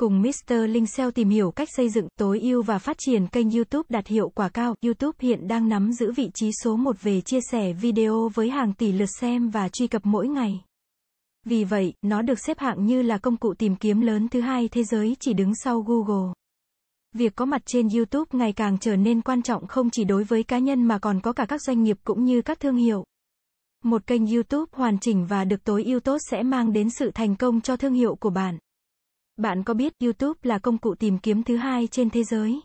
Cùng Mr. Linh SEO tìm hiểu cách xây dựng, tối ưu và phát triển kênh YouTube đạt hiệu quả cao. YouTube hiện đang nắm giữ vị trí số 1 về chia sẻ video với hàng tỷ lượt xem và truy cập mỗi ngày. Vì vậy, nó được xếp hạng như là công cụ tìm kiếm lớn thứ hai thế giới chỉ đứng sau Google. Việc có mặt trên YouTube ngày càng trở nên quan trọng không chỉ đối với cá nhân mà còn có cả các doanh nghiệp cũng như các thương hiệu. Một kênh YouTube hoàn chỉnh và được tối ưu tốt sẽ mang đến sự thành công cho thương hiệu của bạn. Bạn có biết YouTube là công cụ tìm kiếm thứ hai trên thế giới?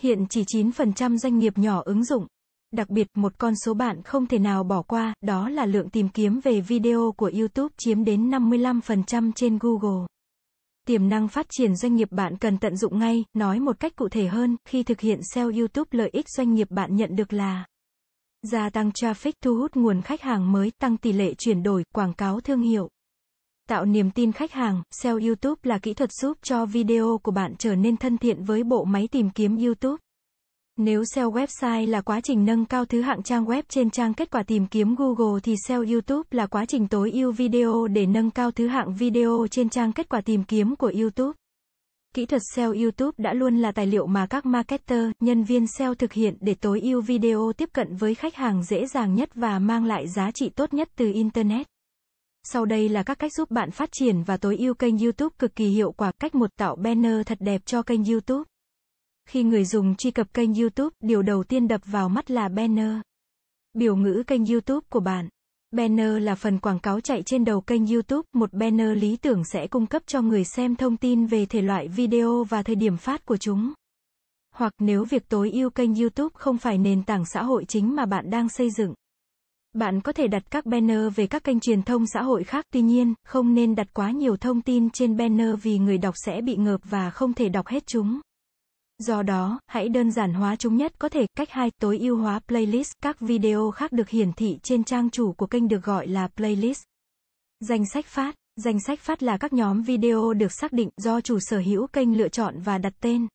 Hiện chỉ 9% doanh nghiệp nhỏ ứng dụng. Đặc biệt, một con số bạn không thể nào bỏ qua, đó là lượng tìm kiếm về video của YouTube chiếm đến 55% trên Google. Tiềm năng phát triển doanh nghiệp bạn cần tận dụng ngay, nói một cách cụ thể hơn, khi thực hiện SEO YouTube lợi ích doanh nghiệp bạn nhận được là gia tăng traffic thu hút nguồn khách hàng mới, tăng tỷ lệ chuyển đổi, quảng cáo thương hiệu. Tạo niềm tin khách hàng, SEO YouTube là kỹ thuật giúp cho video của bạn trở nên thân thiện với bộ máy tìm kiếm YouTube. Nếu SEO website là quá trình nâng cao thứ hạng trang web trên trang kết quả tìm kiếm Google thì SEO YouTube là quá trình tối ưu video để nâng cao thứ hạng video trên trang kết quả tìm kiếm của YouTube. Kỹ thuật SEO YouTube đã luôn là tài liệu mà các marketer, nhân viên SEO thực hiện để tối ưu video tiếp cận với khách hàng dễ dàng nhất và mang lại giá trị tốt nhất từ Internet. Sau đây là các cách giúp bạn phát triển và tối ưu kênh YouTube cực kỳ hiệu quả. Cách một tạo banner thật đẹp cho kênh YouTube. Khi người dùng truy cập kênh YouTube, điều đầu tiên đập vào mắt là banner. Biểu ngữ kênh YouTube của bạn. Banner là phần quảng cáo chạy trên đầu kênh YouTube, một banner lý tưởng sẽ cung cấp cho người xem thông tin về thể loại video và thời điểm phát của chúng. Hoặc nếu việc tối ưu kênh YouTube không phải nền tảng xã hội chính mà bạn đang xây dựng. Bạn có thể đặt các banner về các kênh truyền thông xã hội khác, tuy nhiên, không nên đặt quá nhiều thông tin trên banner vì người đọc sẽ bị ngợp và không thể đọc hết chúng. Do đó, hãy đơn giản hóa chúng nhất có thể. Cách 2, tối ưu hóa playlist. Các video khác được hiển thị trên trang chủ của kênh được gọi là playlist. Danh sách phát. Danh sách phát là các nhóm video được xác định do chủ sở hữu kênh lựa chọn và đặt tên.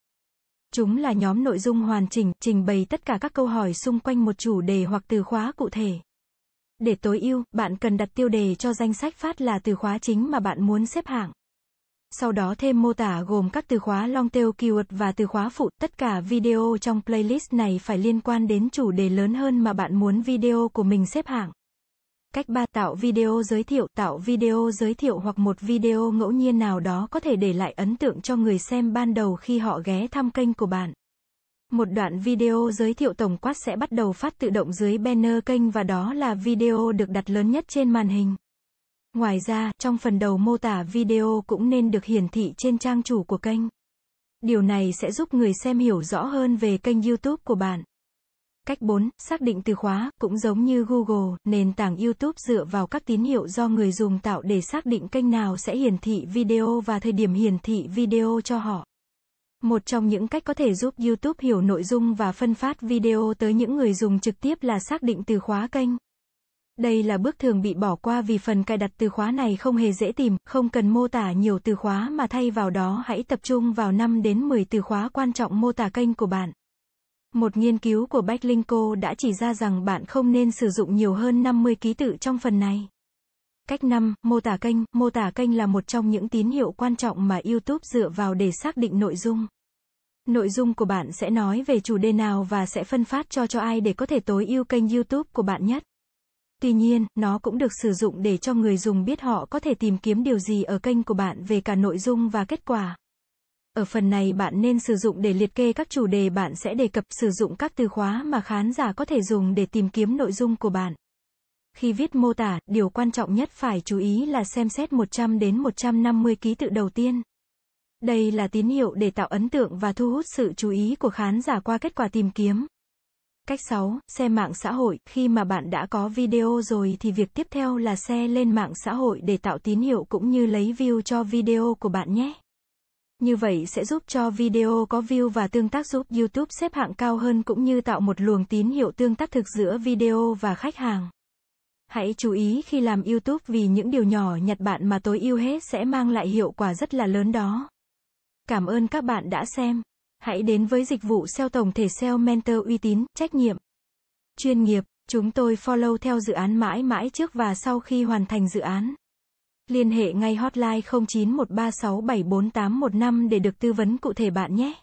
Chúng là nhóm nội dung hoàn chỉnh, trình bày tất cả các câu hỏi xung quanh một chủ đề hoặc từ khóa cụ thể. Để tối ưu, bạn cần đặt tiêu đề cho danh sách phát là từ khóa chính mà bạn muốn xếp hạng. Sau đó thêm mô tả gồm các từ khóa long tail keyword và từ khóa phụ. Tất cả video trong playlist này phải liên quan đến chủ đề lớn hơn mà bạn muốn video của mình xếp hạng. Cách 3. Tạo video giới thiệu. Tạo video giới thiệu hoặc một video ngẫu nhiên nào đó có thể để lại ấn tượng cho người xem ban đầu khi họ ghé thăm kênh của bạn. Một đoạn video giới thiệu tổng quát sẽ bắt đầu phát tự động dưới banner kênh và đó là video được đặt lớn nhất trên màn hình. Ngoài ra, trong phần đầu mô tả video cũng nên được hiển thị trên trang chủ của kênh. Điều này sẽ giúp người xem hiểu rõ hơn về kênh YouTube của bạn. Cách 4, xác định từ khóa, cũng giống như Google, nền tảng YouTube dựa vào các tín hiệu do người dùng tạo để xác định kênh nào sẽ hiển thị video và thời điểm hiển thị video cho họ. Một trong những cách có thể giúp YouTube hiểu nội dung và phân phát video tới những người dùng trực tiếp là xác định từ khóa kênh. Đây là bước thường bị bỏ qua vì phần cài đặt từ khóa này không hề dễ tìm, không cần mô tả nhiều từ khóa mà thay vào đó hãy tập trung vào 5 đến 10 từ khóa quan trọng mô tả kênh của bạn. Một nghiên cứu của Backlinko đã chỉ ra rằng bạn không nên sử dụng nhiều hơn 50 ký tự trong phần này. Cách 5, mô tả kênh. Mô tả kênh là một trong những tín hiệu quan trọng mà YouTube dựa vào để xác định nội dung. Nội dung của bạn sẽ nói về chủ đề nào và sẽ phân phát cho cho ai để có thể tối ưu kênh YouTube của bạn nhất. Tuy nhiên, nó cũng được sử dụng để cho người dùng biết họ có thể tìm kiếm điều gì ở kênh của bạn về cả nội dung và kết quả. Ở phần này bạn nên sử dụng để liệt kê các chủ đề bạn sẽ đề cập sử dụng các từ khóa mà khán giả có thể dùng để tìm kiếm nội dung của bạn. Khi viết mô tả, điều quan trọng nhất phải chú ý là xem xét 100 đến 150 ký tự đầu tiên. Đây là tín hiệu để tạo ấn tượng và thu hút sự chú ý của khán giả qua kết quả tìm kiếm. Cách 6, xem mạng xã hội, khi mà bạn đã có video rồi thì việc tiếp theo là share lên mạng xã hội để tạo tín hiệu cũng như lấy view cho video của bạn nhé. Như vậy sẽ giúp cho video có view và tương tác giúp YouTube xếp hạng cao hơn cũng như tạo một luồng tín hiệu tương tác thực giữa video và khách hàng. Hãy chú ý khi làm YouTube vì những điều nhỏ nhặt bạn mà tối ưu hết sẽ mang lại hiệu quả rất là lớn đó. Cảm ơn các bạn đã xem. Hãy đến với dịch vụ SEO tổng thể SEO Mentor uy tín, trách nhiệm, chuyên nghiệp. Chúng tôi follow theo dự án mãi mãi trước và sau khi hoàn thành dự án. Liên hệ ngay hotline 0913674815 để được tư vấn cụ thể bạn nhé.